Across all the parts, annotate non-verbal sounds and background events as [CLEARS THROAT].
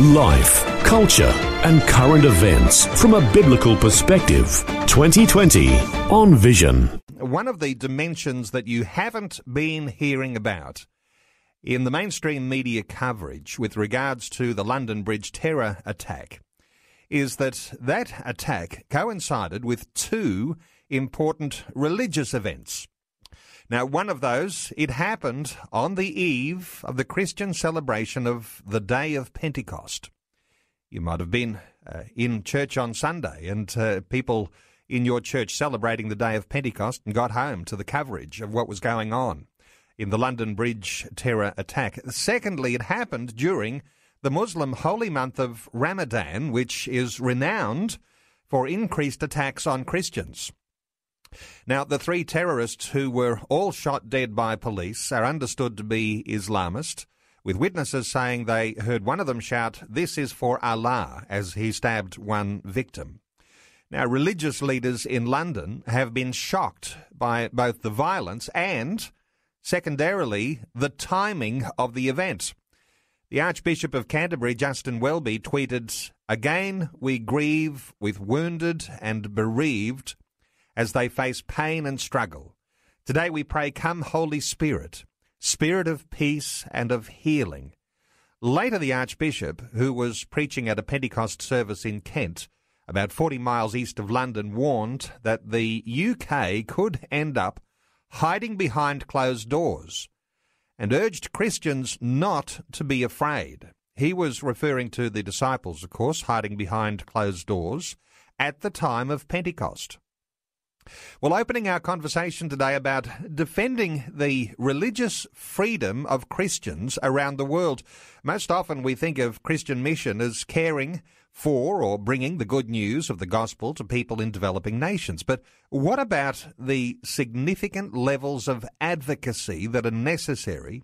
Life, culture, and current events from a biblical perspective. 2020 on Vision. One of the dimensions that you haven't been hearing about in the mainstream media coverage with regards to the London Bridge terror attack is that that attack coincided with two important religious events. Now, one of those, it happened on the eve of the Christian celebration of the day of Pentecost. You might have been uh, in church on Sunday and uh, people in your church celebrating the day of Pentecost and got home to the coverage of what was going on in the London Bridge terror attack. Secondly, it happened during the Muslim holy month of Ramadan, which is renowned for increased attacks on Christians. Now, the three terrorists who were all shot dead by police are understood to be Islamist, with witnesses saying they heard one of them shout, This is for Allah, as he stabbed one victim. Now, religious leaders in London have been shocked by both the violence and, secondarily, the timing of the event. The Archbishop of Canterbury, Justin Welby, tweeted, Again we grieve with wounded and bereaved as they face pain and struggle. Today we pray, Come, Holy Spirit, Spirit of peace and of healing. Later, the Archbishop, who was preaching at a Pentecost service in Kent, about 40 miles east of London, warned that the UK could end up hiding behind closed doors and urged Christians not to be afraid. He was referring to the disciples, of course, hiding behind closed doors at the time of Pentecost. Well, opening our conversation today about defending the religious freedom of Christians around the world. Most often we think of Christian mission as caring for or bringing the good news of the gospel to people in developing nations. But what about the significant levels of advocacy that are necessary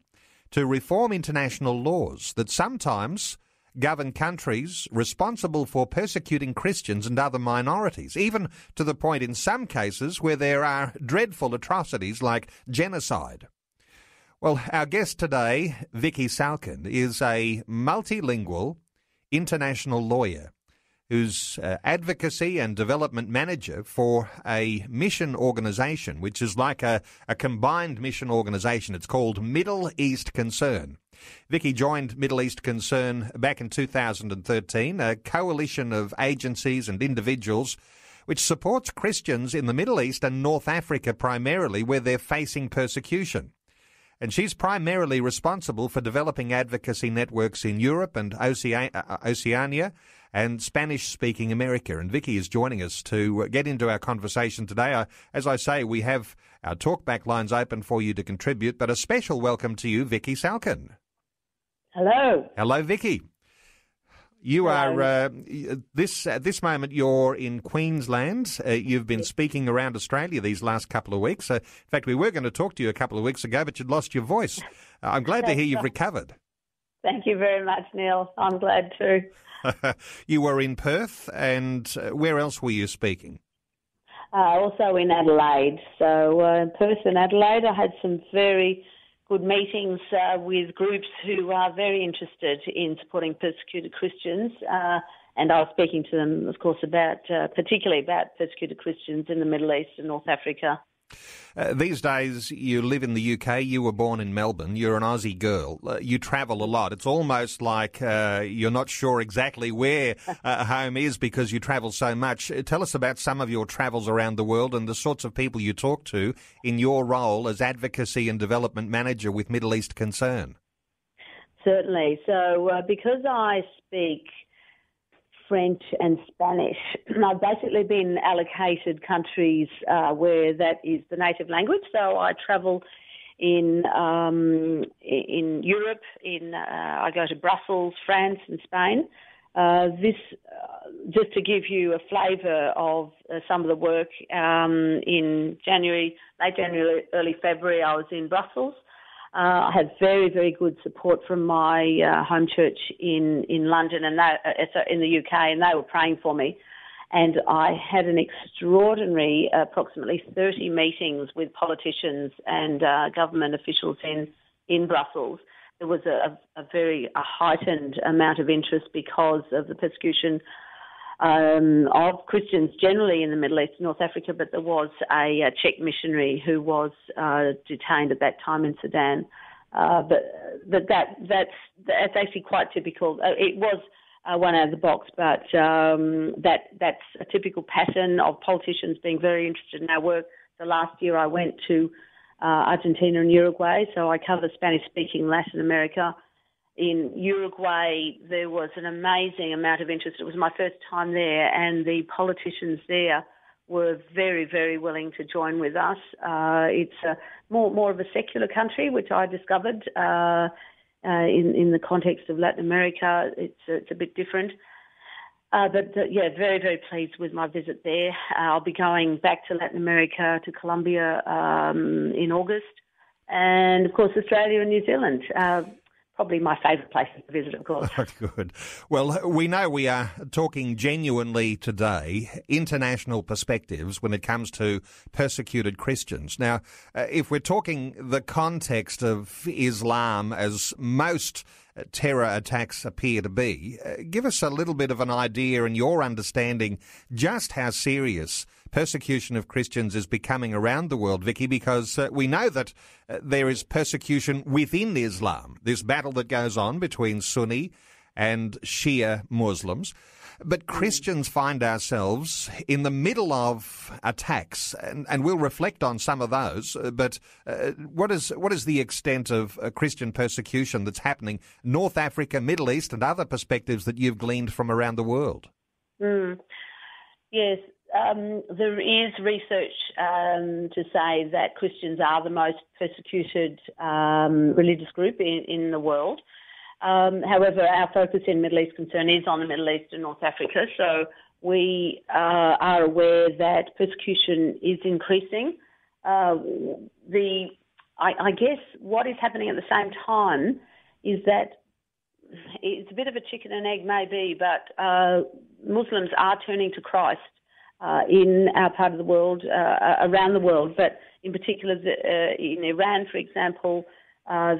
to reform international laws that sometimes govern countries responsible for persecuting Christians and other minorities, even to the point in some cases where there are dreadful atrocities like genocide. Well, our guest today, Vicky Salkin, is a multilingual international lawyer who's uh, advocacy and development manager for a mission organization, which is like a, a combined mission organization. It's called Middle East Concern. Vicky joined Middle East Concern back in 2013, a coalition of agencies and individuals which supports Christians in the Middle East and North Africa primarily, where they're facing persecution. And she's primarily responsible for developing advocacy networks in Europe and uh, Oceania and Spanish speaking America. And Vicky is joining us to get into our conversation today. As I say, we have our talkback lines open for you to contribute, but a special welcome to you, Vicky Salkin. Hello. Hello, Vicky. You Hello. are uh, this at this moment. You're in Queensland. Uh, you've been speaking around Australia these last couple of weeks. Uh, in fact, we were going to talk to you a couple of weeks ago, but you'd lost your voice. Uh, [LAUGHS] I'm glad to hear you've recovered. Thank you very much, Neil. I'm glad too. [LAUGHS] you were in Perth, and uh, where else were you speaking? Uh, also in Adelaide. So in Perth and Adelaide, I had some very good meetings uh, with groups who are very interested in supporting persecuted Christians. Uh, and I was speaking to them, of course, about uh, particularly about persecuted Christians in the Middle East and North Africa. Uh, these days, you live in the UK. You were born in Melbourne. You're an Aussie girl. Uh, you travel a lot. It's almost like uh, you're not sure exactly where uh, [LAUGHS] home is because you travel so much. Uh, tell us about some of your travels around the world and the sorts of people you talk to in your role as advocacy and development manager with Middle East Concern. Certainly. So, uh, because I speak French and Spanish. [CLEARS THROAT] I've basically been allocated countries uh, where that is the native language. So I travel in um, in Europe. In uh, I go to Brussels, France, and Spain, Uh, this, uh, just to give you a flavour of uh, some of the work, um, in January, late January, early February, I was in Brussels. Uh, I had very, very good support from my uh, home church in, in London and they, uh, in the UK, and they were praying for me. And I had an extraordinary, approximately 30 meetings with politicians and government officials in, in Brussels there was a, a very a heightened amount of interest because of the persecution um, of Christians generally in the Middle East, North Africa, but there was a, a Czech missionary who was uh, detained at that time in Sudan. Uh, but but that that's that's actually quite typical. Uh, it was uh, one out of the box, but um, that that's a typical pattern of politicians being very interested in our work. The last year I went to uh, Argentina and Uruguay. So I cover Spanish speaking Latin America. In Uruguay, there was an amazing amount of interest. It was my first time there, and the politicians there were very, very willing to join with us. Uh, it's a, more more of a secular country, which I discovered uh, uh, in in the context of Latin America. It's it's a bit different. Uh, but uh, yeah, very, very pleased with my visit there. Uh, I'll be going back to Latin America, to Colombia um, in August, and of course Australia and New Zealand. Uh, probably my favourite places to visit, of course. [LAUGHS] Good. Well, we know we are talking genuinely today, international perspectives when it comes to persecuted Christians. Now, uh, if we're talking the context of Islam as most terror attacks appear to be. Uh, give us a little bit of an idea and your understanding just how serious persecution of Christians is becoming around the world, Vicky, because uh, we know that uh, there is persecution within Islam, this battle that goes on between Sunni and Shia Muslims. But Christians find ourselves in the middle of attacks, and, and we'll reflect on some of those. Uh, but uh, what is what is the extent of uh, Christian persecution that's happening North Africa, Middle East, and other perspectives that you've gleaned from around the world? Mm. Yes, um, there is research um, to say that Christians are the most persecuted um, religious group in, in the world. Um, however, our focus in Middle East concern is on the Middle East and North Africa, so we uh, are aware that persecution is increasing. Uh, the, I, I, guess, what is happening at the same time is that it's a bit of a chicken and egg, maybe, but uh, Muslims are turning to Christ uh, in our part of the world, uh, around the world, but in particular the, uh, in Iran, for example. Uh,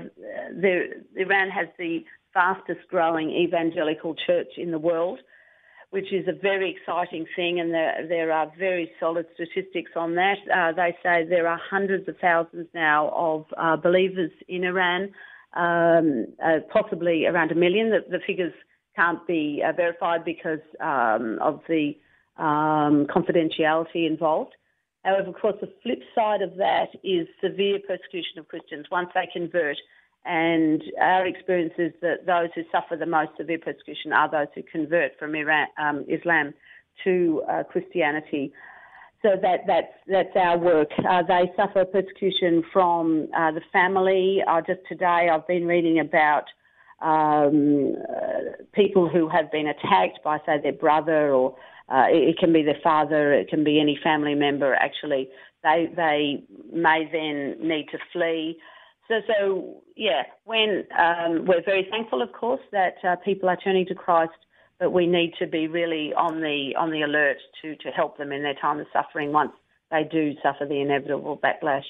the, Iran has the fastest growing evangelical church in the world, which is a very exciting thing, and there, there are very solid statistics on that. Uh, they say there are hundreds of thousands now of uh, believers in Iran, um, uh, possibly around a million. The, the figures can't be uh, verified because um, of the um, confidentiality involved. However, of course, the flip side of that is severe persecution of Christians once they convert. And our experience is that those who suffer the most severe persecution are those who convert from Iran, um, Islam to uh, Christianity. So that, that's, that's our work. Uh, they suffer persecution from uh, the family. Just today, I've been reading about um, uh, people who have been attacked by, say, their brother or uh, it, can be their father, it can be any family member. Actually, they they may then need to flee. So, so yeah, when um, we're very thankful, of course, that uh, people are turning to Christ, but we need to be really on the on the alert to to help them in their time of suffering once they do suffer the inevitable backlash.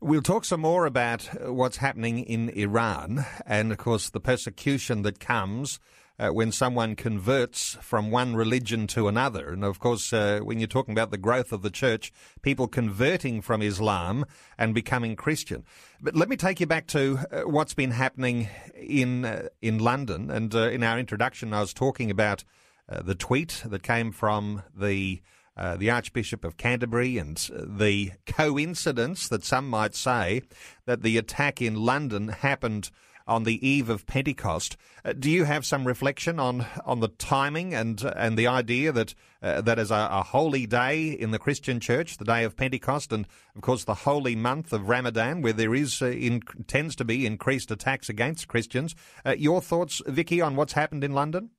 We'll talk some more about what's happening in Iran and, of course, the persecution that comes uh, when someone converts from one religion to another. And of course, uh, when you're talking about the growth of the church, people converting from Islam and becoming Christian. But let me take you back to uh, what's been happening in uh, in London. And uh, in our introduction, I was talking about uh, the tweet that came from the uh, the Archbishop of Canterbury and the coincidence that some might say that the attack in London happened on the eve of Pentecost. Uh, do you have some reflection on, on the timing and and the idea that uh, that is a, a, holy day in the Christian Church, the day of Pentecost, and of course the holy month of Ramadan, where there is uh, in, tends to be increased attacks against Christians? Uh, your thoughts, Vicky, on what's happened in London?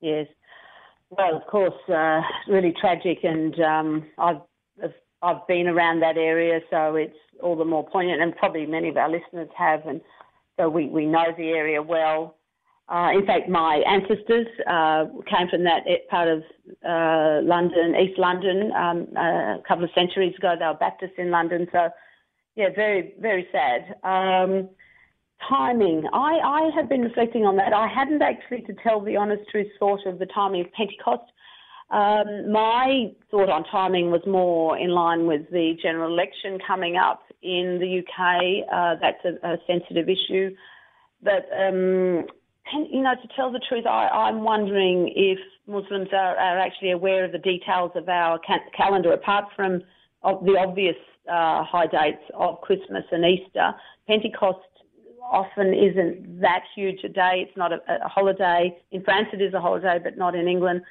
Yes. Well, of course, uh, really tragic, and um, I've I've been around that area, so it's all the more poignant, and probably many of our listeners have, and so we, we know the area well. Uh, in fact, my ancestors uh, came from that part of uh, London, East London, um, a couple of centuries ago. They were Baptists in London, so yeah, very, very sad. Um, timing. I, I have been reflecting on that. I hadn't actually, to tell the honest truth, thought of the timing of Pentecost. Um, my thought on timing was more in line with the general election coming up in the UK. Uh, that's a, a, sensitive issue. But, um, you know, to tell the truth, I, am wondering if Muslims are, are, actually aware of the details of our ca- calendar, apart from the obvious uh, high dates of Christmas and Easter. Pentecost often isn't that huge a day. It's not a, a holiday. In France, it is a holiday, but not in England.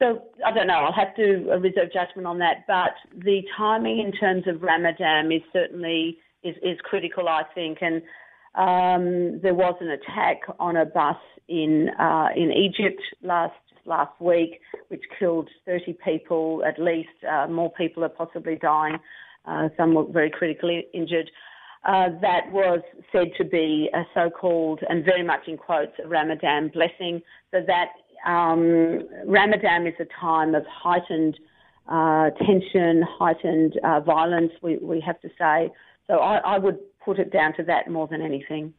So I don't know. I'll have to reserve judgment on that. But the timing in terms of Ramadan is certainly is, is critical, I think. And um, there was an attack on a bus in uh, in Egypt last last week, which killed 30 people at least. Uh, more people are possibly dying. Uh, some were very critically injured. Uh, that was said to be a so-called, and very much in quotes, a Ramadan blessing. So that um, Ramadan is a time of heightened uh, tension, heightened uh, violence, we, we have to say. So I, I would put it down to that more than anything.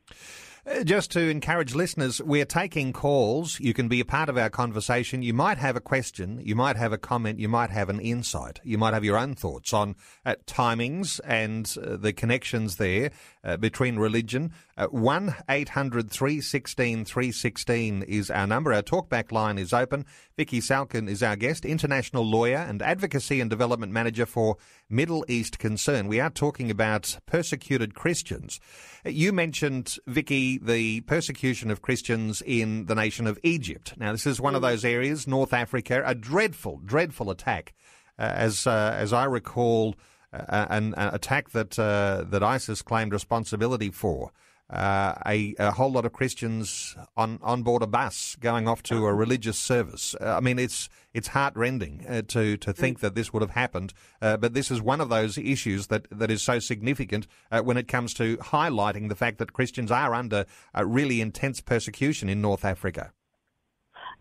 Uh, just to encourage listeners, we're taking calls. You can be a part of our conversation. You might have a question, you might have a comment, you might have an insight, you might have your own thoughts on uh, timings and uh, the connections there uh, between religion. Uh, 1 800 316 316 is our number. Our talkback line is open. Vicky Salkin is our guest, international lawyer and advocacy and development manager for Middle East Concern. We are talking about persecuted Christians. Uh, you mentioned, Vicky, the persecution of Christians in the nation of Egypt. Now, this is one of mm. those areas, North Africa, a dreadful, dreadful attack. Uh, as uh, as I recall, an, an, attack that uh, that ISIS claimed responsibility for. Uh, a, a, whole lot of Christians on, on board a bus going off to a religious service. Uh, I mean, it's it's heartrending uh, to to think that this would have happened. Uh, but this is one of those issues that, that is so significant when it comes to highlighting the fact that Christians are under really intense persecution in North Africa.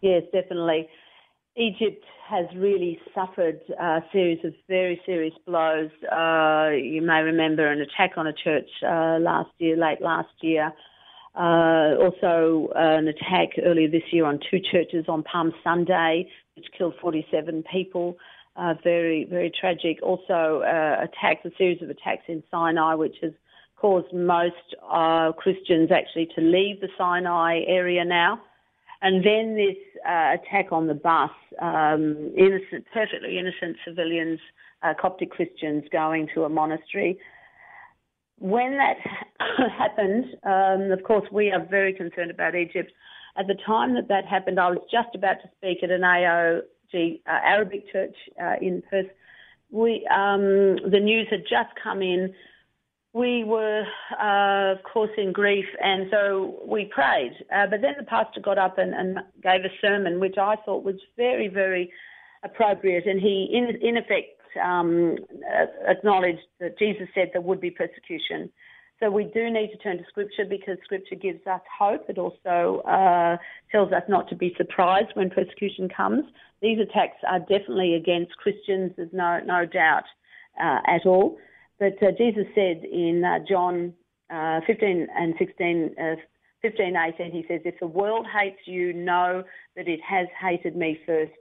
Yes, definitely. Egypt has really suffered a series of very serious blows. Uh, you may remember an attack on a church uh, last year, late last year. Uh, also, uh, an attack earlier this year on two churches on Palm Sunday, which killed 47 people. Uh, very, very tragic. Also, uh, attacks, a series of attacks in Sinai, which has caused most Christians actually to leave the Sinai area now. And then this uh, attack on the bus, um, innocent, perfectly innocent civilians, uh, Coptic Christians going to a monastery. When that [COUGHS] happened, um, of course, we are very concerned about Egypt. At the time that that happened, I was just about to speak at an AOG uh, Arabic church uh, in Perth. We, um, the news had just come in we were, uh, of course, in grief, and so we prayed. Uh, but then the pastor got up and, and, gave a sermon, which I thought was very, very appropriate. And he, in, in effect, um, acknowledged that Jesus said there would be persecution. So we do need to turn to Scripture because Scripture gives us hope. It also uh, tells us not to be surprised when persecution comes. These attacks are definitely against Christians. There's no no doubt uh, at all. But uh, Jesus said in uh, John uh, 15 and 16, uh, 15, 18, he says, If the world hates you, know that it has hated me first.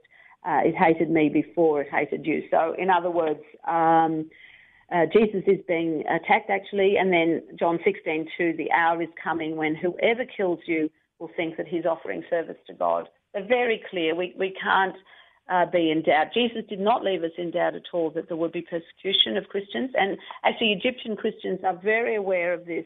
Uh, it hated me before it hated you. So, in other words, um, uh, Jesus is being attacked actually, and then John 16, 2, the hour is coming when whoever kills you will think that he's offering service to God. They're very clear. We, we can't uh, be in doubt. Jesus did not leave us in doubt at all that there would be persecution of Christians. And actually, Egyptian Christians are very aware of this.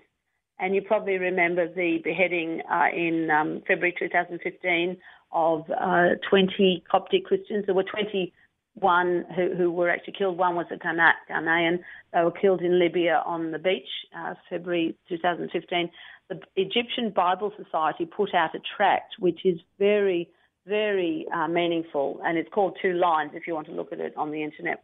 And you probably remember the beheading uh, in um, February 2015 of uh, 20 Coptic Christians. There were 21 who, who were actually killed. One was a Ghanaian. They were killed in Libya on the beach, uh, February 2015. The Egyptian Bible Society put out a tract which is very very uh, meaningful, and it's called Two Lines if you want to look at it on the internet.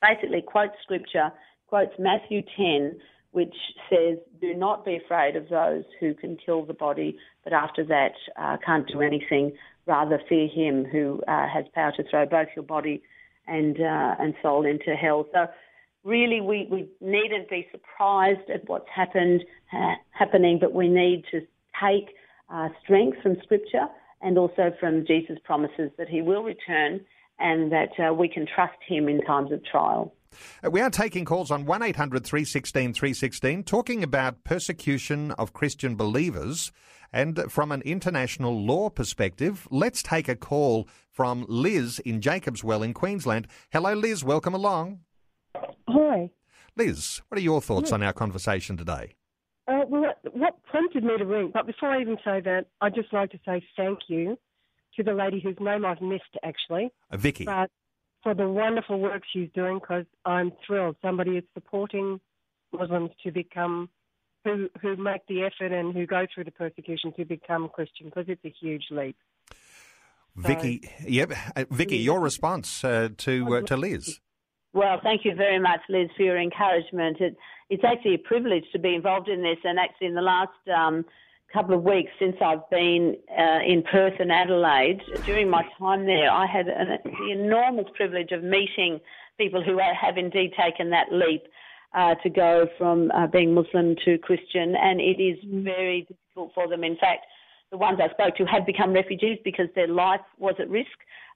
Basically, quotes scripture, quotes Matthew 10, which says, Do not be afraid of those who can kill the body, but after that uh, can't do anything. Rather, fear him who uh, has power to throw both your body and, uh, and soul into hell. So, really, we, we needn't be surprised at what's happened, ha- happening, but we need to take uh, strength from Scripture and also from Jesus' promises that he will return and that uh, we can trust him in times of trial. Uh, we are taking calls on 1 800 316 316, talking about persecution of Christian believers. And from an international law perspective, let's take a call from Liz in Jacobs Well in Queensland. Hello, Liz. Welcome along. Hi. Liz, what are your thoughts on our conversation today? Uh, well, what prompted me to ring, but before I even say that, I'd just like to say thank you to the lady whose name I've missed, actually. Uh, Vicky. But for the wonderful work she's doing, because I'm thrilled. Somebody is supporting Muslims to become, who, who make the effort and who go through the persecution to become Christian, because it's a huge leap. Vicky, yep. Uh, Vicky, your response uh, to uh, to Liz. Well, thank you very much, Liz, for your encouragement. It, it's actually a privilege to be involved in this, and actually, in the last um, couple of weeks since I've been uh, in Perth and Adelaide, during my time there, I had an, the enormous privilege of meeting people who have indeed taken that leap uh, to go from uh, being Muslim to Christian, and it is very difficult for them. In fact, the ones I spoke to had become refugees because their life was at risk.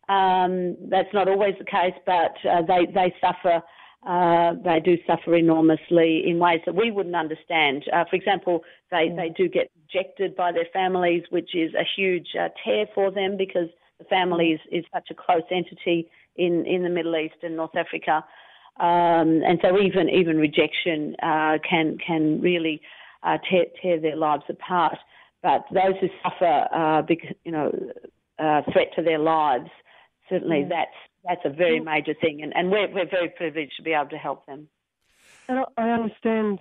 Um, that's not always the case, but uh, they they suffer. Uh, they do suffer enormously in ways that we wouldn't understand. Uh, for example, they, they do get rejected by their families, which is a huge uh, tear for them because the family is, is such a close entity in, in the Middle East and North Africa. Um, and so even even rejection uh, can can really uh, tear, tear their lives apart. But those who suffer, uh, because, you know, threat to their lives, certainly yeah. that's that's a very major thing, and, and we're we're very privileged to be able to help them. And I understand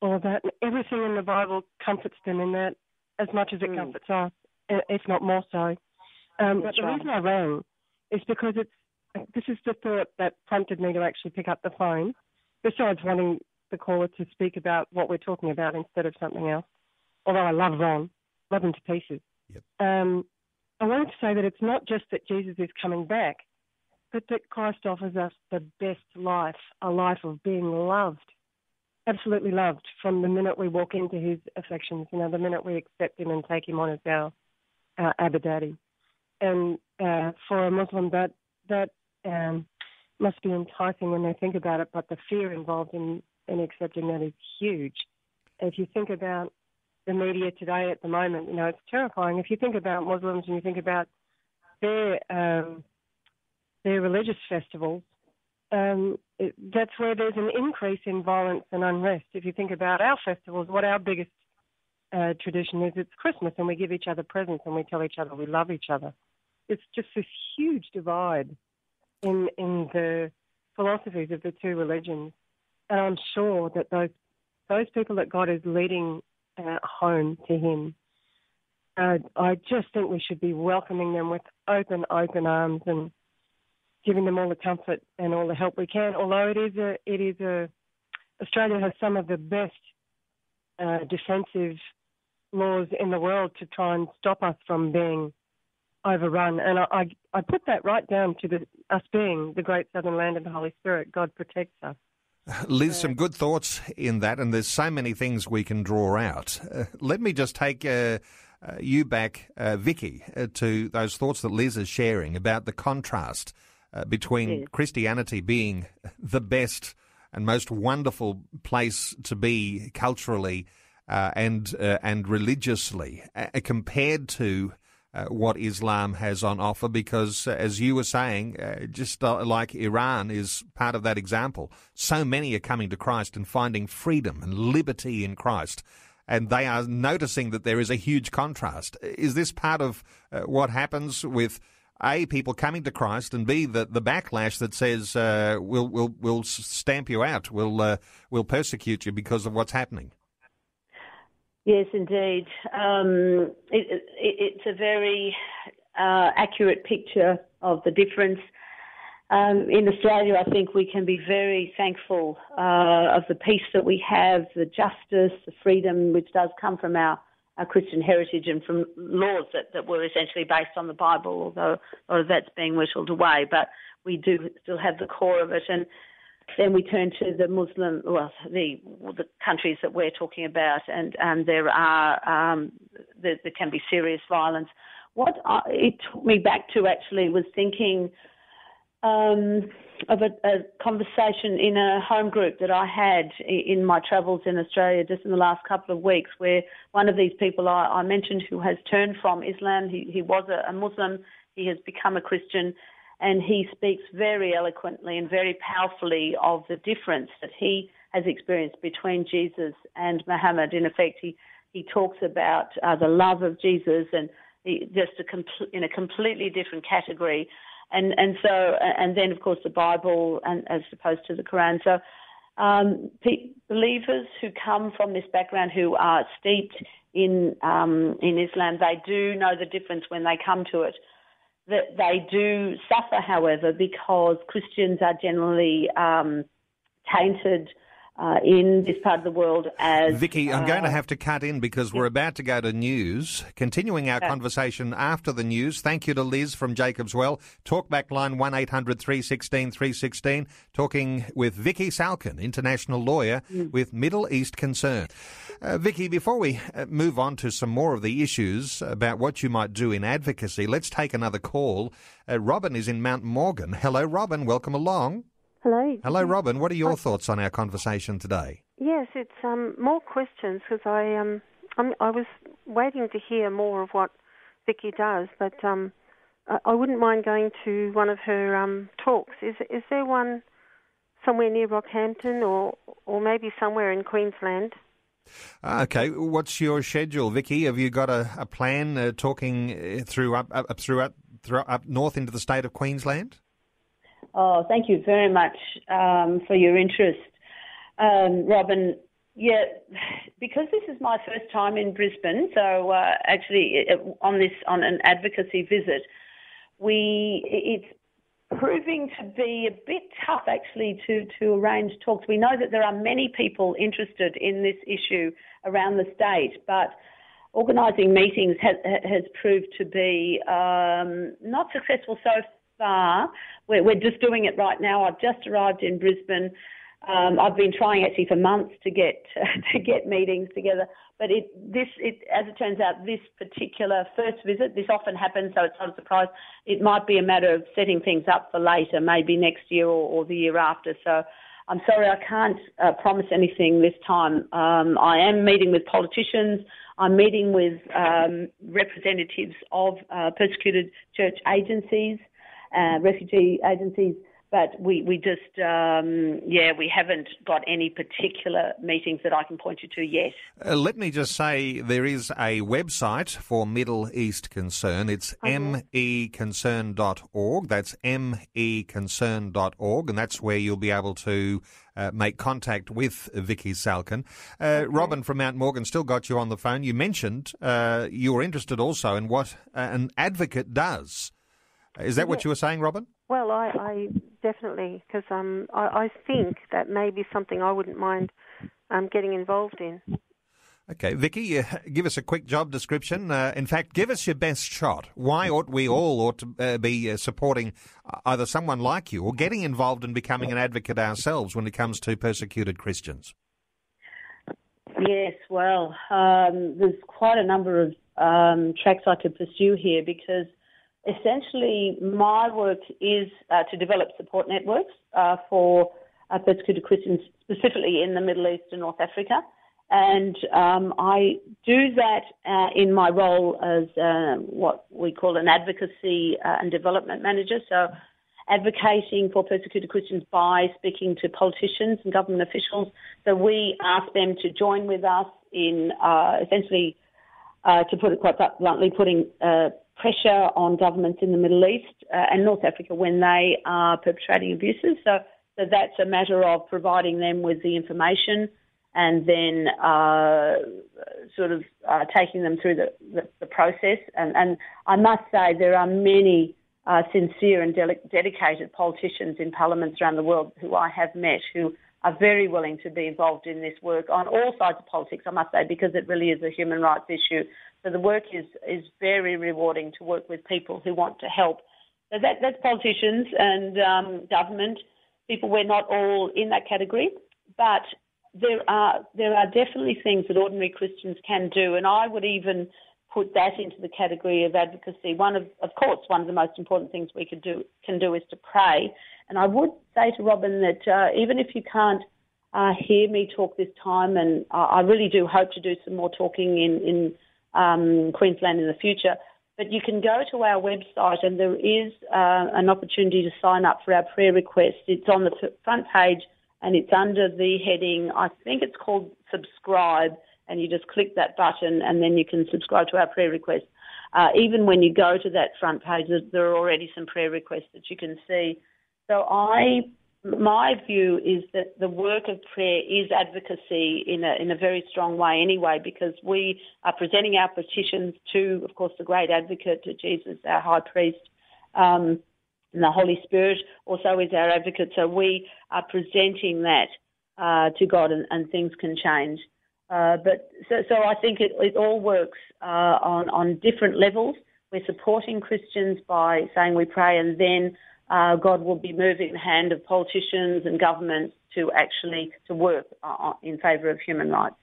all of that. Everything in the Bible comforts them in that as much as it mm. comforts us, if not more so. Um, but the right. reason I rang is because it's this is the thought that prompted me to actually pick up the phone. Besides wanting the caller to speak about what we're talking about instead of something else. Although I love Ron, love him to pieces. Yep. Um, I wanted to say that it's not just that Jesus is coming back, but that Christ offers us the best life, a life of being loved, absolutely loved from the minute we walk into his affections, you know, the minute we accept him and take him on as our, our Abba Daddy. And uh, for a Muslim, that, that um, must be enticing when they think about it, but the fear involved in, in accepting that is huge. If you think about the media today at the moment. You know, it's terrifying. If you think about Muslims and you think about their um, their religious festivals, um, it, that's where there's an increase in violence and unrest. If you think about our festivals, what our biggest uh, tradition is, it's Christmas, and we give each other presents and we tell each other we love each other. It's just this huge divide in in the philosophies of the two religions, and I'm sure that those those people that God is leading uh, home to Him. Uh, I just think we should be welcoming them with open, open arms and giving them all the comfort and all the help we can. Although it is a, it is a, Australia has some of the best uh, defensive laws in the world to try and stop us from being overrun. And I, I, I put that right down to the, us being the great southern land of the Holy Spirit. God protects us. Liz, some good thoughts in that, and there's so many things we can draw out. Uh, let me just take uh, uh, you back, uh, Vicky, uh, to those thoughts that Liz is sharing about the contrast uh, between yes. Christianity being the best and most wonderful place to be culturally and and religiously, compared to uh, what Islam has on offer because, uh, as you were saying, uh, just uh, like Iran is part of that example, so many are coming to Christ and finding freedom and liberty in Christ. And they are noticing that there is a huge contrast. Is this part of uh, what happens with a people coming to Christ, and b the, the backlash that says uh, we'll we'll we'll stamp you out, we'll we'll persecute you because of what's happening? Yes, indeed. Um, it, it, it's a very uh, accurate picture of the difference. Um, in Australia, I think we can be very thankful uh, of the peace that we have, the justice, the freedom which does come from our, our Christian heritage and from laws that, that were essentially based on the Bible, although a lot of that's being whittled away. But we do still have the core of it. And then we turn to the Muslim, well, the the countries that we're talking about, and um, there are um, there, there, can be serious violence. What I, it took me back to actually was thinking um, of a, a, conversation in a home group that I had in my travels in Australia just in the last couple of weeks, where one of these people I, I mentioned who has turned from Islam, he, he was a, a Muslim, he has become a Christian, and he speaks very eloquently and very powerfully of the difference that he has experienced between Jesus and Muhammad. In effect, he, he talks about uh, the love of Jesus and he, just a compl- in a completely different category and and so and then of course the Bible and as opposed to the Quran. So um, believers who come from this background who are steeped in um, in Islam, they do know the difference when they come to it. That they do suffer, however, because Christians are generally um, tainted uh, in this part of the world as. Vicky, I'm uh, going to have to cut in because we're about to go to news. Continuing our okay. conversation after the news. Thank you to Liz from Jacobs Well. Talkback line 1 800 316 316. Talking with Vicky Salkin, international lawyer mm. with Middle East Concern. Uh, Vicky, before we uh, move on to some more of the issues about what you might do in advocacy, let's take another call. Uh, Robin is in Mount Morgan. Hello, Robin. Welcome along. Hello. Hello, Robin. What are your thoughts on our conversation today? Yes, it's um, more questions because I um, I'm, i was waiting to hear more of what Vicky does, but um, I, I, wouldn't mind going to one of her um, talks. Is is there one somewhere near Rockhampton or or maybe somewhere in Queensland? Ah, okay, what's your schedule, Vicky? Have you got a, a plan uh, talking uh, through up, up through up, through up north into the state of Queensland? Oh, thank you very much um, for your interest, um, Robin. Yeah, because this is my first time in Brisbane, so uh, actually on this on an advocacy visit, we it's proving to be a bit tough actually to to arrange talks. We know that there are many people interested in this issue around the state, but organising meetings has, has proved to be um, not successful so far. We're, we're just doing it right now. I've just arrived in Brisbane. Um, I've been trying actually for months to get [LAUGHS] to get meetings together, but it this it as it turns out this particular first visit this often happens, so it's not a surprise. It might be a matter of setting things up for later, maybe next year or, or the year after. So I'm sorry I can't uh, promise anything this time. Um, I am meeting with politicians. I'm meeting with um, representatives of uh, persecuted church agencies uh, refugee agencies. But we, we just, um, yeah, we haven't got any particular meetings that I can point you to yet. Uh, let me just say there is a website for Middle East Concern. It's meconcern.org. That's meconcern.org, and that's where you'll be able to uh, make contact with Vicky Salkin. Uh, okay. Robin from Mount Morgan still got you on the phone. You mentioned uh, you were interested also in what uh, an advocate does. Is that what you were saying, Robin? Well, I, I definitely, because um, I, I, think that may be something I wouldn't mind um, getting involved in. Okay, Vicky, uh, [LAUGHS] give us a quick job description. Uh, in fact, give us your best shot. Why ought we all ought to uh, be uh, supporting uh, either someone like you or getting involved in becoming an advocate ourselves when it comes to persecuted Christians? Yes, well, um, there's quite a number of um, tracks I could pursue here because essentially, my work is uh, to develop support networks uh, for uh, persecuted Christians, specifically in the Middle East and North Africa. And um, I do that uh, in my role as uh, what we call an advocacy uh, and development manager. So, advocating for persecuted Christians by speaking to politicians and government officials. So, we ask them to join with us in essentially, to put it quite bluntly, putting pressure on governments in the Middle East uh, and North Africa when they are perpetrating abuses. So, so that's a matter of providing them with the information and then uh, sort of uh, taking them through the, the, the process. And, and, I must say, there are many uh, sincere and de- dedicated politicians in parliaments around the world who I have met who are very willing to be involved in this work on all sides of politics, I must say, because it really is a human rights issue. So the work is, is very rewarding to work with people who want to help. So that, that's politicians and um, government. People, we're not all in that category, but there are there are definitely things that ordinary Christians can do, and I would even put that into the category of advocacy. One of, of course, one of the most important things we could do can do is to pray. And I would say to Robin that uh, even if you can't uh, hear me talk this time, and I really do hope to do some more talking in in um, Queensland in the future. But you can go to our website, and there is uh, an opportunity to sign up for our prayer request. It's on the front page and it's under the heading, I think it's called subscribe, and you just click that button and then you can subscribe to our prayer requests. Uh, even when you go to that front page, there are already some prayer requests that you can see. So I, my view is that the work of prayer is advocacy in a in a very strong way anyway, because we are presenting our petitions to, of course, the great advocate, to Jesus, our high priest. Um, and the Holy Spirit also is our advocate. So we are presenting that uh, to God, and, and, things can change. Uh, but so, so I think it, it all works uh, on on different levels. We're supporting Christians by saying we pray, and then uh, God will be moving the hand of politicians and governments to actually to work uh, in favour of human rights.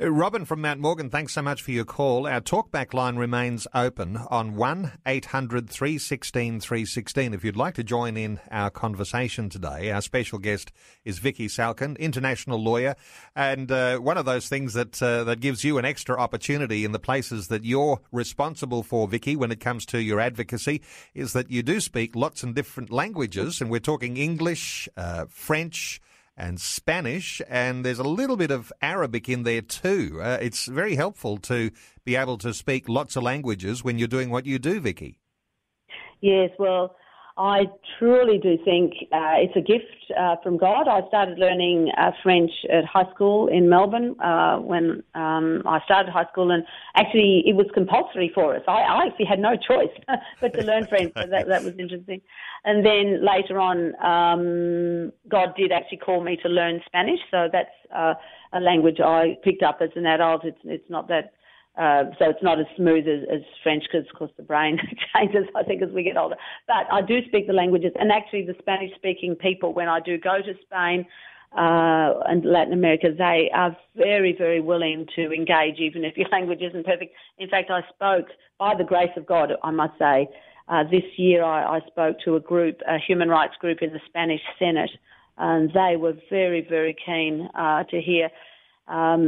Uh, Robin from Mount Morgan, thanks so much for your call. Our talkback line remains open on 1 800 316 316. If you'd like to join in our conversation today, our special guest is Vicky Salkin, international lawyer, and uh, one of those things that uh, that gives you an extra opportunity in the places that you're responsible for, Vicky, when it comes to your advocacy, is that you do speak lots of different languages, and we're talking English, uh, French and Spanish, and there's a little bit of Arabic in there too. Uh, it's very helpful to be able to speak lots of languages when you're doing what you do, Vicky. Yes, well, I truly do think uh, it's a gift uh, from God. I started learning uh, French at high school in Melbourne uh, when um, I started high school, and actually it was compulsory for us. I, I actually had no choice [LAUGHS] but to learn French, so that, that was interesting. And then later on, um, God did actually call me to learn Spanish, so that's uh, a language I picked up as an adult. It's it's not that uh, so it's not as smooth as, as French because, of course, the brain [LAUGHS] changes, I think, as we get older. But I do speak the languages, and actually, the Spanish-speaking people, when I do go to Spain uh, and Latin America, they are very, very willing to engage, even if your [LAUGHS] language isn't perfect. In fact, I spoke, by the grace of God, I must say, uh, this year I, I spoke to a group, a human rights group in the Spanish Senate, and they were very, very keen uh, to hear um,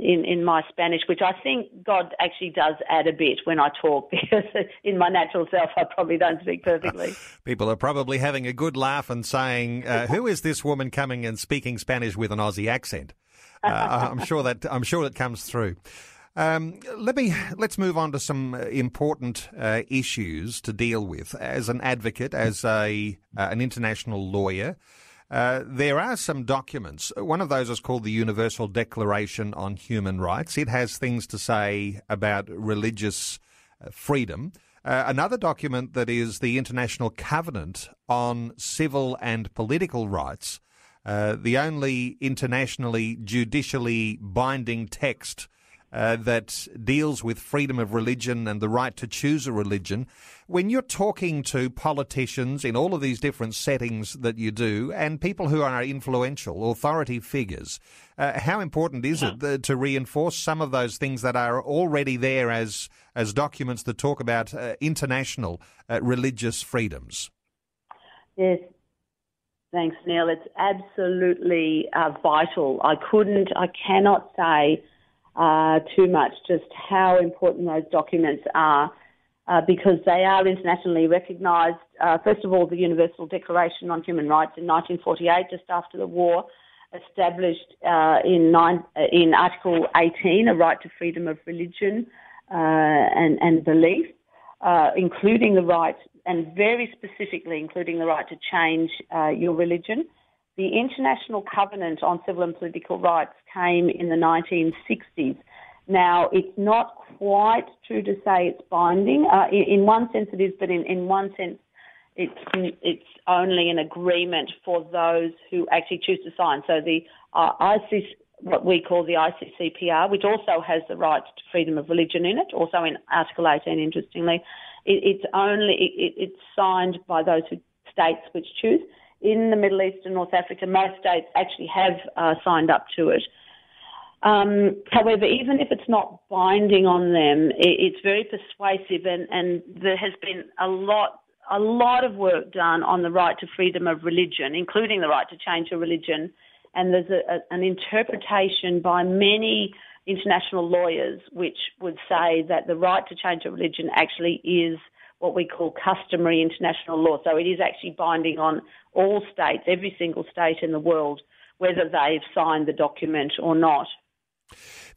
in, in my Spanish, which I think God actually does add a bit when I talk [LAUGHS] because in my natural self I probably don't speak perfectly. [LAUGHS] People are probably having a good laugh and saying, uh, [LAUGHS] "Who is this woman coming and speaking Spanish with an Aussie accent?" Uh, I'm sure that I'm sure it comes through. Um, let me let's move on to some important uh, issues to deal with as an advocate, as a uh, an international lawyer. Uh, there are some documents. One of those is called the Universal Declaration on Human Rights. It has things to say about religious uh, freedom. Uh, another document that is the International Covenant on Civil and Political Rights, uh, the only internationally judicially binding text uh, that deals with freedom of religion and the right to choose a religion. When you're talking to politicians in all of these different settings that you do and people who are influential, authority figures, uh, how important is it to reinforce some of those things that are already there as, as documents that talk about uh, international uh, religious freedoms? Yes, Thanks, Neil. It's absolutely uh, vital. I couldn't, I cannot say uh, too much just how important those documents are uh, because they are internationally recognised. Uh, first of all, the Universal Declaration on Human Rights in 1948, just after the war, established uh, in, nine, uh, in Article 18 a right to freedom of religion uh, and, and belief, including the right, and very specifically including the right to change your religion. The International Covenant on Civil and Political Rights came in the 1960s. Now, it's not quite true to say it's binding. Uh, in, in, one sense, it is, but in, in one sense, it's it's only an agreement for those who actually choose to sign. So the uh, ICC, what we call the ICCPR, which also has the right to freedom of religion in it, also in Article 18, interestingly, it, it's only it, it's signed by those who, states which choose. In the Middle East and North Africa, most states actually have uh, signed up to it. Um, however, even if it's not binding on them, it, it's very persuasive, and, and there has been a lot a lot of work done on the right to freedom of religion, including the right to change your religion. And there's a, a, an interpretation by many international lawyers which would say that the right to change your religion actually is what we call customary international law. So it is actually binding on all states, every single state in the world, whether they've signed the document or not.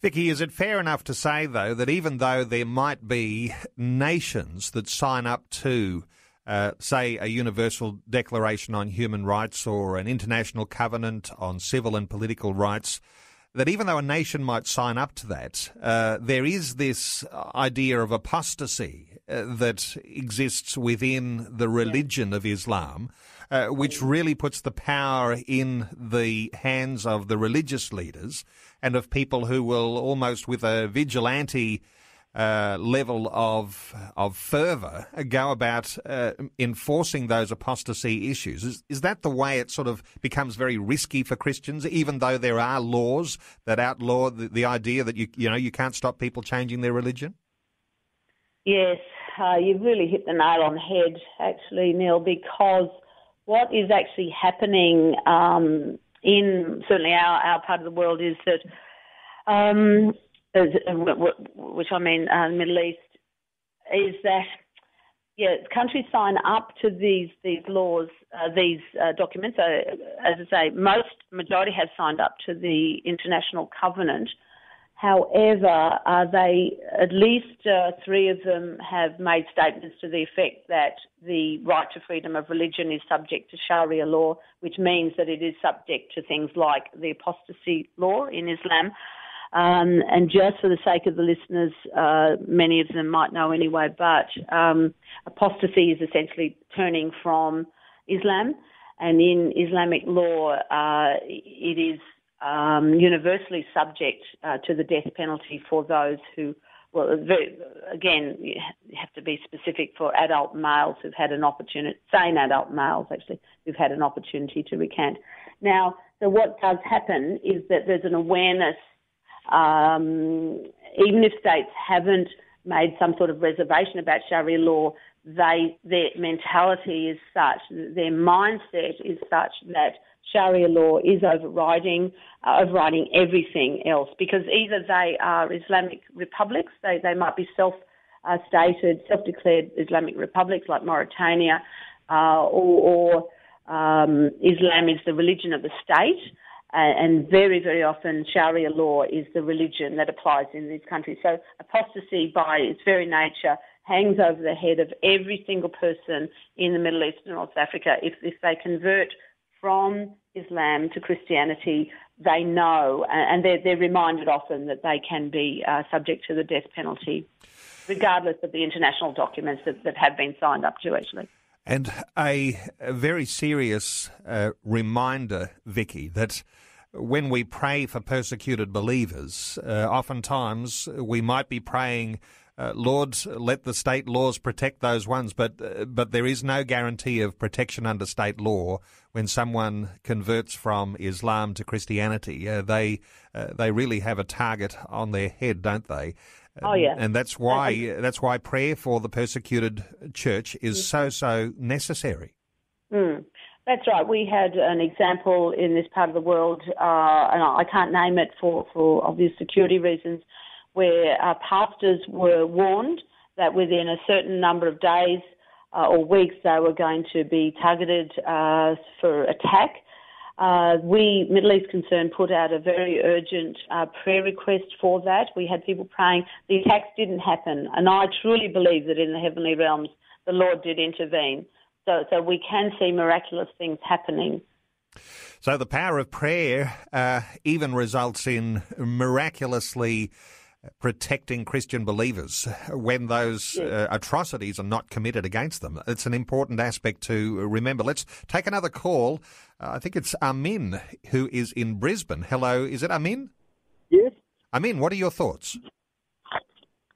Vicky, is it fair enough to say, though, that even though there might be nations that sign up to uh, say, a Universal Declaration on Human Rights or an International Covenant on Civil and Political Rights, that even though a nation might sign up to that, uh, there is this idea of apostasy that exists within the religion of Islam, uh, which really puts the power in the hands of the religious leaders and of people who will almost with a vigilante uh, level of of fervour go about uh, enforcing those apostasy issues. Is, is that the way it sort of becomes very risky for Christians, even though there are laws that outlaw the, the idea that you you know you can't stop people changing their religion? Yes, uh, you've really hit the nail on the head, actually, Neil, because what is actually happening um, in certainly our, our part of the world is that um, which I mean uh, Middle East, is that yeah, countries sign up to these these laws, uh, these uh, documents. Uh, as I say, most majority have signed up to the international covenant. However, uh, they at least uh, three of them have made statements to the effect that the right to freedom of religion is subject to Sharia law, which means that it is subject to things like the apostasy law in Islam. Um, and just for the sake of the listeners, uh, many of them might know anyway, but um, apostasy is essentially turning from Islam. And in Islamic law, uh, it is um, universally subject uh, to the death penalty for those who, well, very, again, you have to be specific for adult males who've had an opportunity, sane adult males actually, who've had an opportunity to recant. Now, so what does happen is that there's an awareness um, even if states haven't made some sort of reservation about Sharia law, they their mentality is such, their mindset is such that Sharia law is overriding uh, overriding everything else because either they are Islamic republics, they they might be self uh, stated, self declared Islamic republics like Mauritania, uh, or, or um, Islam is the religion of the state and very, very often Sharia law is the religion that applies in these countries. So apostasy, by its very nature, hangs over the head of every single person in the Middle East and North Africa. If, if they convert from Islam to Christianity, they know, and they're, they're reminded often that they can be uh, subject to the death penalty, regardless of the international documents that, that have been signed up to, actually. And a, very serious uh, reminder, Vicky, that when we pray for persecuted believers, uh, oftentimes we might be praying, uh, Lord, let the state laws protect those ones, but uh, but there is no guarantee of protection under state law when someone converts from Islam to Christianity. Uh, they uh, they really have a target on their head, don't they? Oh yeah, and that's why that's why prayer for the persecuted church is so so necessary. Mm. That's right. We had an example in this part of the world, uh, and I can't name it for, for obvious security reasons, where uh, pastors were warned that within a certain number of days uh, or weeks they were going to be targeted uh, for attack. Uh, we, Middle East Concern, put out a very urgent uh, prayer request for that. We had people praying. The attacks didn't happen, and I truly believe that in the heavenly realms the Lord did intervene. So, so we can see miraculous things happening. So the power of prayer uh, even results in miraculously protecting Christian believers when those uh, atrocities are not committed against them. It's an important aspect to remember. Let's take another call. Uh, I think it's Amin who is in Brisbane. Hello, is it Amin? Yes. Amin, what are your thoughts?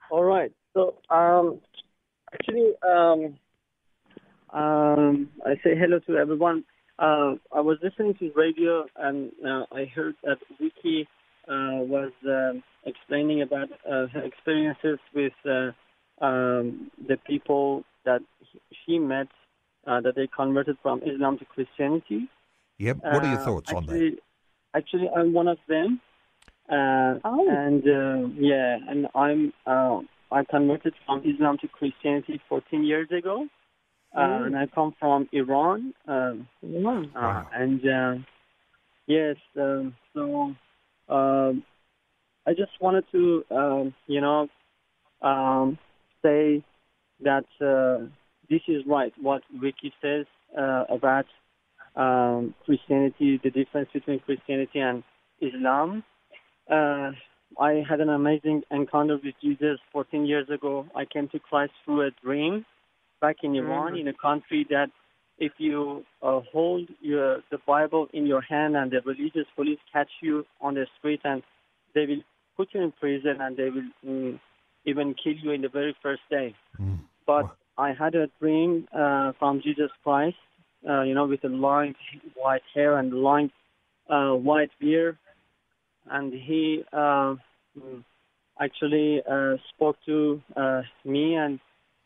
All right. So, um, actually, um, um, I say hello to everyone. Uh, I was listening to radio and uh, I heard that uh, was um explaining about uh, her experiences with uh, um, the people that she met uh, that they converted from Islam to Christianity. Yep. What are your Uh, thoughts on that? actually, Actually, I'm one of them. Uh, Oh. And uh, yeah, and I'm uh, I converted from Islam to Christianity 14 years ago, uh, Mm. and I come from Iran. Um, Wow. uh, And uh, yes, um, so um, I just wanted to, um, you know, um, say that uh, this is right. What Vicky says uh, about um, Christianity, the difference between Christianity and Islam. Uh, I had an amazing encounter with Jesus 14 years ago. I came to Christ through a dream back in Iran, in a country that if you uh, hold your, the Bible in your hand and the religious police catch you on the street and they will put you in prison and they will mm, even kill you in the very first day. Mm. But Wow. I had a dream uh, from Jesus Christ, uh, you know, with a long white hair and long uh, white beard, and he uh, mm, actually uh, spoke to uh, me and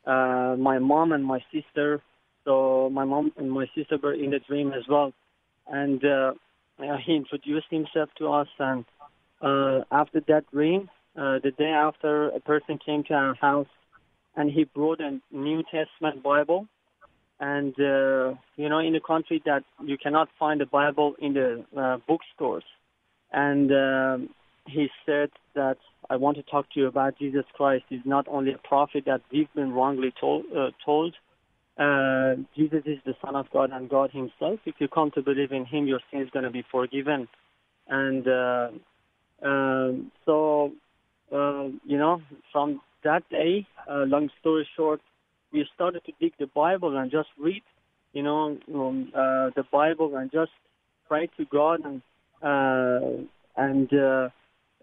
uh, my mom and my sister. So my mom and my sister were in the dream as well, and uh, uh, he introduced himself to us. And uh, after that dream, uh, the day after, a person came to our house, and he brought a New Testament Bible. And uh, you know, in a country that you cannot find a Bible in the uh, bookstores, and um, he said that I want to talk to you about Jesus Christ. He's not only a prophet that we've been wrongly told. Uh, told. Uh, Jesus is the Son of God and God Himself. If you come to believe in Him, your sin is going to be forgiven. And uh, um, so, uh, you know, from that day, uh, long story short, we started to dig the Bible and just read, you know, um, uh, the Bible and just pray to God and uh, and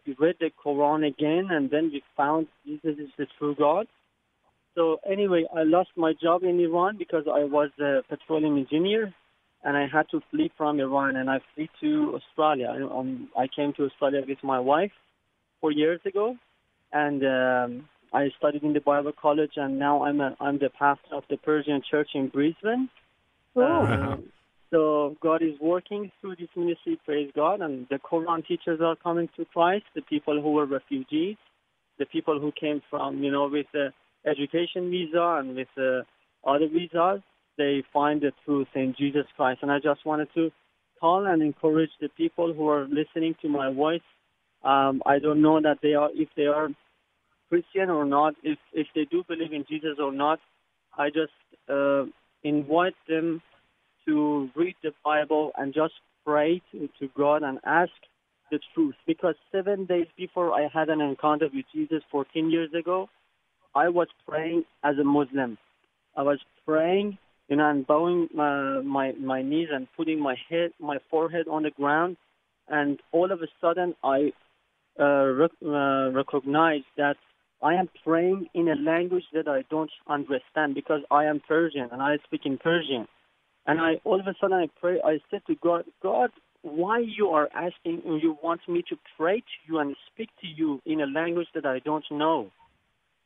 we read the Quran again, and then we found Jesus is the true God. So anyway, I lost my job in Iran because I was a petroleum engineer, and I had to flee from Iran, and I flee to Australia. Um, I came to Australia with my wife four years ago, and um, I studied in the Bible college, and now I'm a, I'm the pastor of the Persian Church in Brisbane. Uh, so God is working through this ministry, praise God, and the Quran teachers are coming to Christ, the people who were refugees, the people who came from, you know, with the education visa and with the other visas, they find the truth in Jesus Christ. And I just wanted to call and encourage the people who are listening to my voice. Um, I don't know that they are, if they are Christian or not, if if they do believe in Jesus or not. I just uh, invite them to read the Bible and just pray to, to God and ask the truth. Because seven days before I had an encounter with Jesus 14 years ago, I was praying as a Muslim. I was praying, you know, and bowing my my, my knees and putting my head, my forehead on the ground, and all of a sudden I uh, rec- uh, recognized that I am praying in a language that I don't understand because I am Persian and I speak in Persian. And I all of a sudden I pray. I said to God, God, why you are asking? And you want me to pray to you and speak to you in a language that I don't know?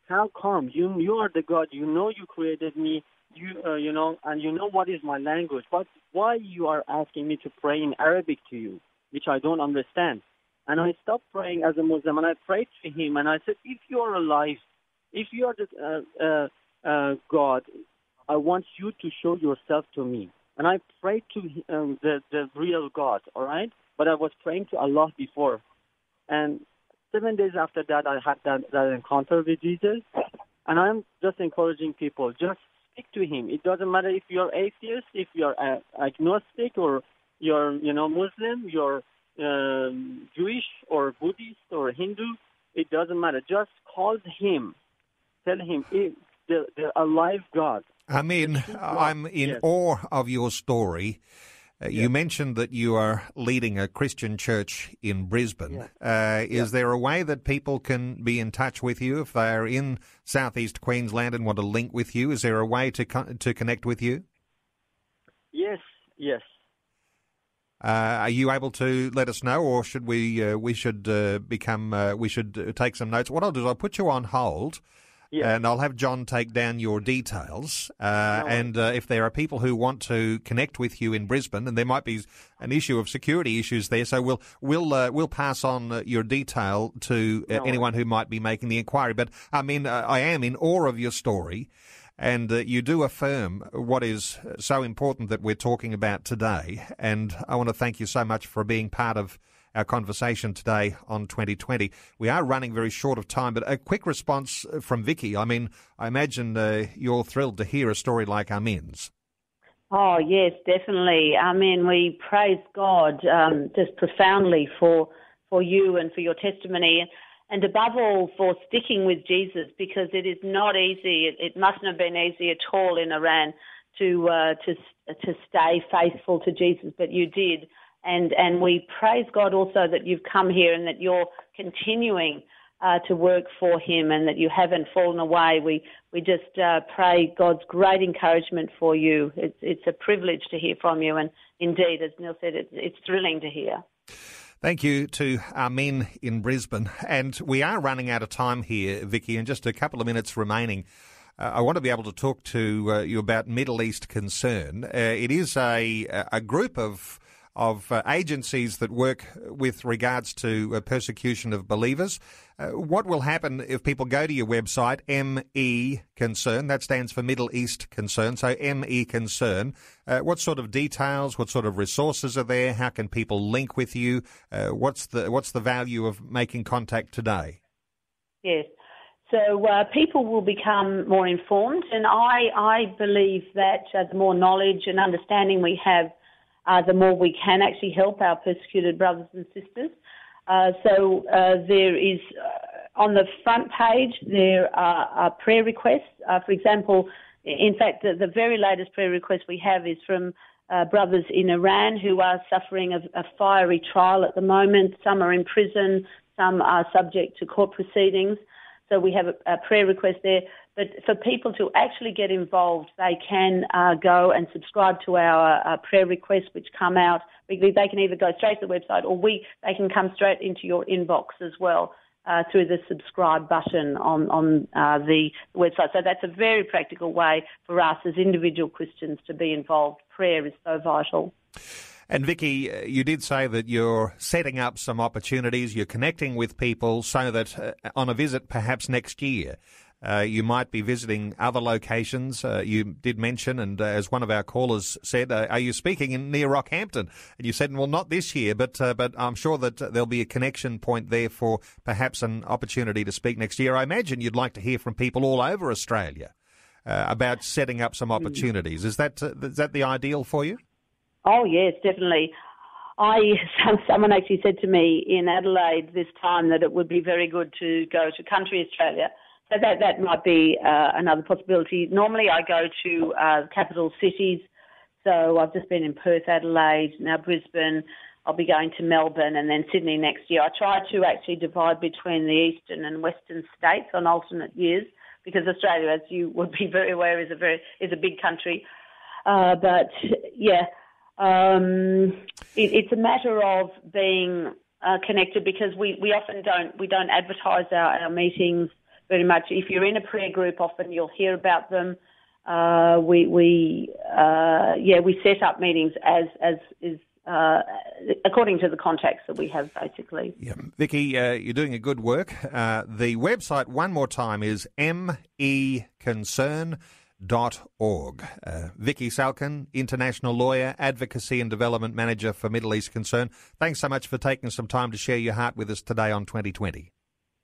How come you you are the God? You know you created me. You uh, you know, and you know what is my language. But why you are asking me to pray in Arabic to you, which I don't understand? And I stopped praying as a Muslim, and I prayed to him, and I said, if you are alive, if you are the uh, uh, uh, God, I want you to show yourself to me. And I prayed to um, the, the real God, all right? But I was praying to Allah before. And seven days after that, I had that, that encounter with Jesus. And I'm just encouraging people, just speak to him. It doesn't matter if you're atheist, if you're uh, agnostic, or you're you know Muslim, you're um, Jewish or Buddhist or Hindu. It doesn't matter. Just call him. Tell him the, the alive God. I mean, I'm in Yes. awe of your story. Uh, You mentioned that you are leading a Christian church in Brisbane. Uh, is there a way that people can be in touch with you if they are in southeast Queensland and want to link with you? Is there a way to con- to connect with you? Yes, yes. Uh, are you able to let us know, or should we uh, we should uh, become uh, we should take some notes? What I'll do is I'll put you on hold. Yeah. And I'll have John take down your details. Uh, and uh, if there are people who want to connect with you in Brisbane, and there might be an issue of security issues there, so we'll we'll uh, we'll pass on uh, your detail to uh, anyone who might be making the inquiry. But I mean, uh, I am in awe of your story, and uh, you do affirm what is so important that we're talking about today. And I want to thank you so much for being part of our conversation today on 2020. We are running very short of time, but a quick response from Vicky. I mean, I imagine uh, you're thrilled to hear a story like Amin's. Oh, yes, definitely. I we praise God um, just profoundly for for you and for your testimony, and above all for sticking with Jesus because it is not easy. It, it mustn't have been easy at all in Iran to uh, to to stay faithful to Jesus, but you did. And and we praise God also that you've come here and that you're continuing uh, to work for Him and that you haven't fallen away. We we just uh, pray God's great encouragement for you. It's it's a privilege to hear from you, and indeed, as Neil said, it's it's thrilling to hear. Thank you to Amin in Brisbane. And we are running out of time here, Vicky, in just a couple of minutes remaining. Uh, I want to be able to talk to uh, you about Middle East Concern. Uh, it is a a group of of uh, agencies that work with regards to uh, persecution of believers. Uh, what will happen if people go to your website, ME Concern? That stands for Middle East Concern. So ME Concern. Uh, what sort of details? What sort of resources are there? How can people link with you? Uh, what's the what's the value of making contact today? Yes. So uh, people will become more informed, and I, I believe that uh, the more knowledge and understanding we have, uh, the more we can actually help our persecuted brothers and sisters. Uh, so uh, there is uh, on the front page there are, are prayer requests. Uh, for example, in fact, the, the very latest prayer request we have is from brothers in Iran who are suffering a, a fiery trial at the moment. Some are in prison, some are subject to court proceedings. So we have a, a prayer request there. But for people to actually get involved, they can uh, go and subscribe to our uh, prayer requests, which come out. They can either go straight to the website, or we they can come straight into your inbox as well uh, through the subscribe button on on uh, the website. So that's a very practical way for us as individual Christians to be involved. Prayer is so vital. And Vicky, you did say that you're setting up some opportunities, you're connecting with people so that uh, on a visit perhaps next year, uh, you might be visiting other locations. Uh, you did mention, and uh, as one of our callers said, uh, are you speaking in near Rockhampton? And you said, well, not this year, but uh, but I'm sure that uh, there'll be a connection point there for perhaps an opportunity to speak next year. I imagine you'd like to hear from people all over Australia about setting up some opportunities. Is that is that the ideal for you? Oh yes, definitely. I someone actually said to me in Adelaide this time that it would be very good to go to country Australia. That that might be uh, another possibility. Normally, I go to uh, capital cities. So I've just been in Perth, Adelaide, now Brisbane. I'll be going to Melbourne and then Sydney next year. I try to actually divide between the eastern and western states on alternate years because Australia, as you would be very aware, is a very is a big country. Uh, but yeah, um, it, it's a matter of being uh, connected because we, we often don't we don't advertise our, our meetings very much. If you're in a prayer group, often you'll hear about them. Uh, we we uh, yeah we set up meetings as as is uh, according to the contacts that we have basically. Yeah. Vicky, uh, you're doing a good work. Uh, the website, one more time, is meconcern.org. Uh, Vicky Salkin, international lawyer, advocacy and development manager for Middle East Concern. Thanks so much for taking some time to share your heart with us today on 2020.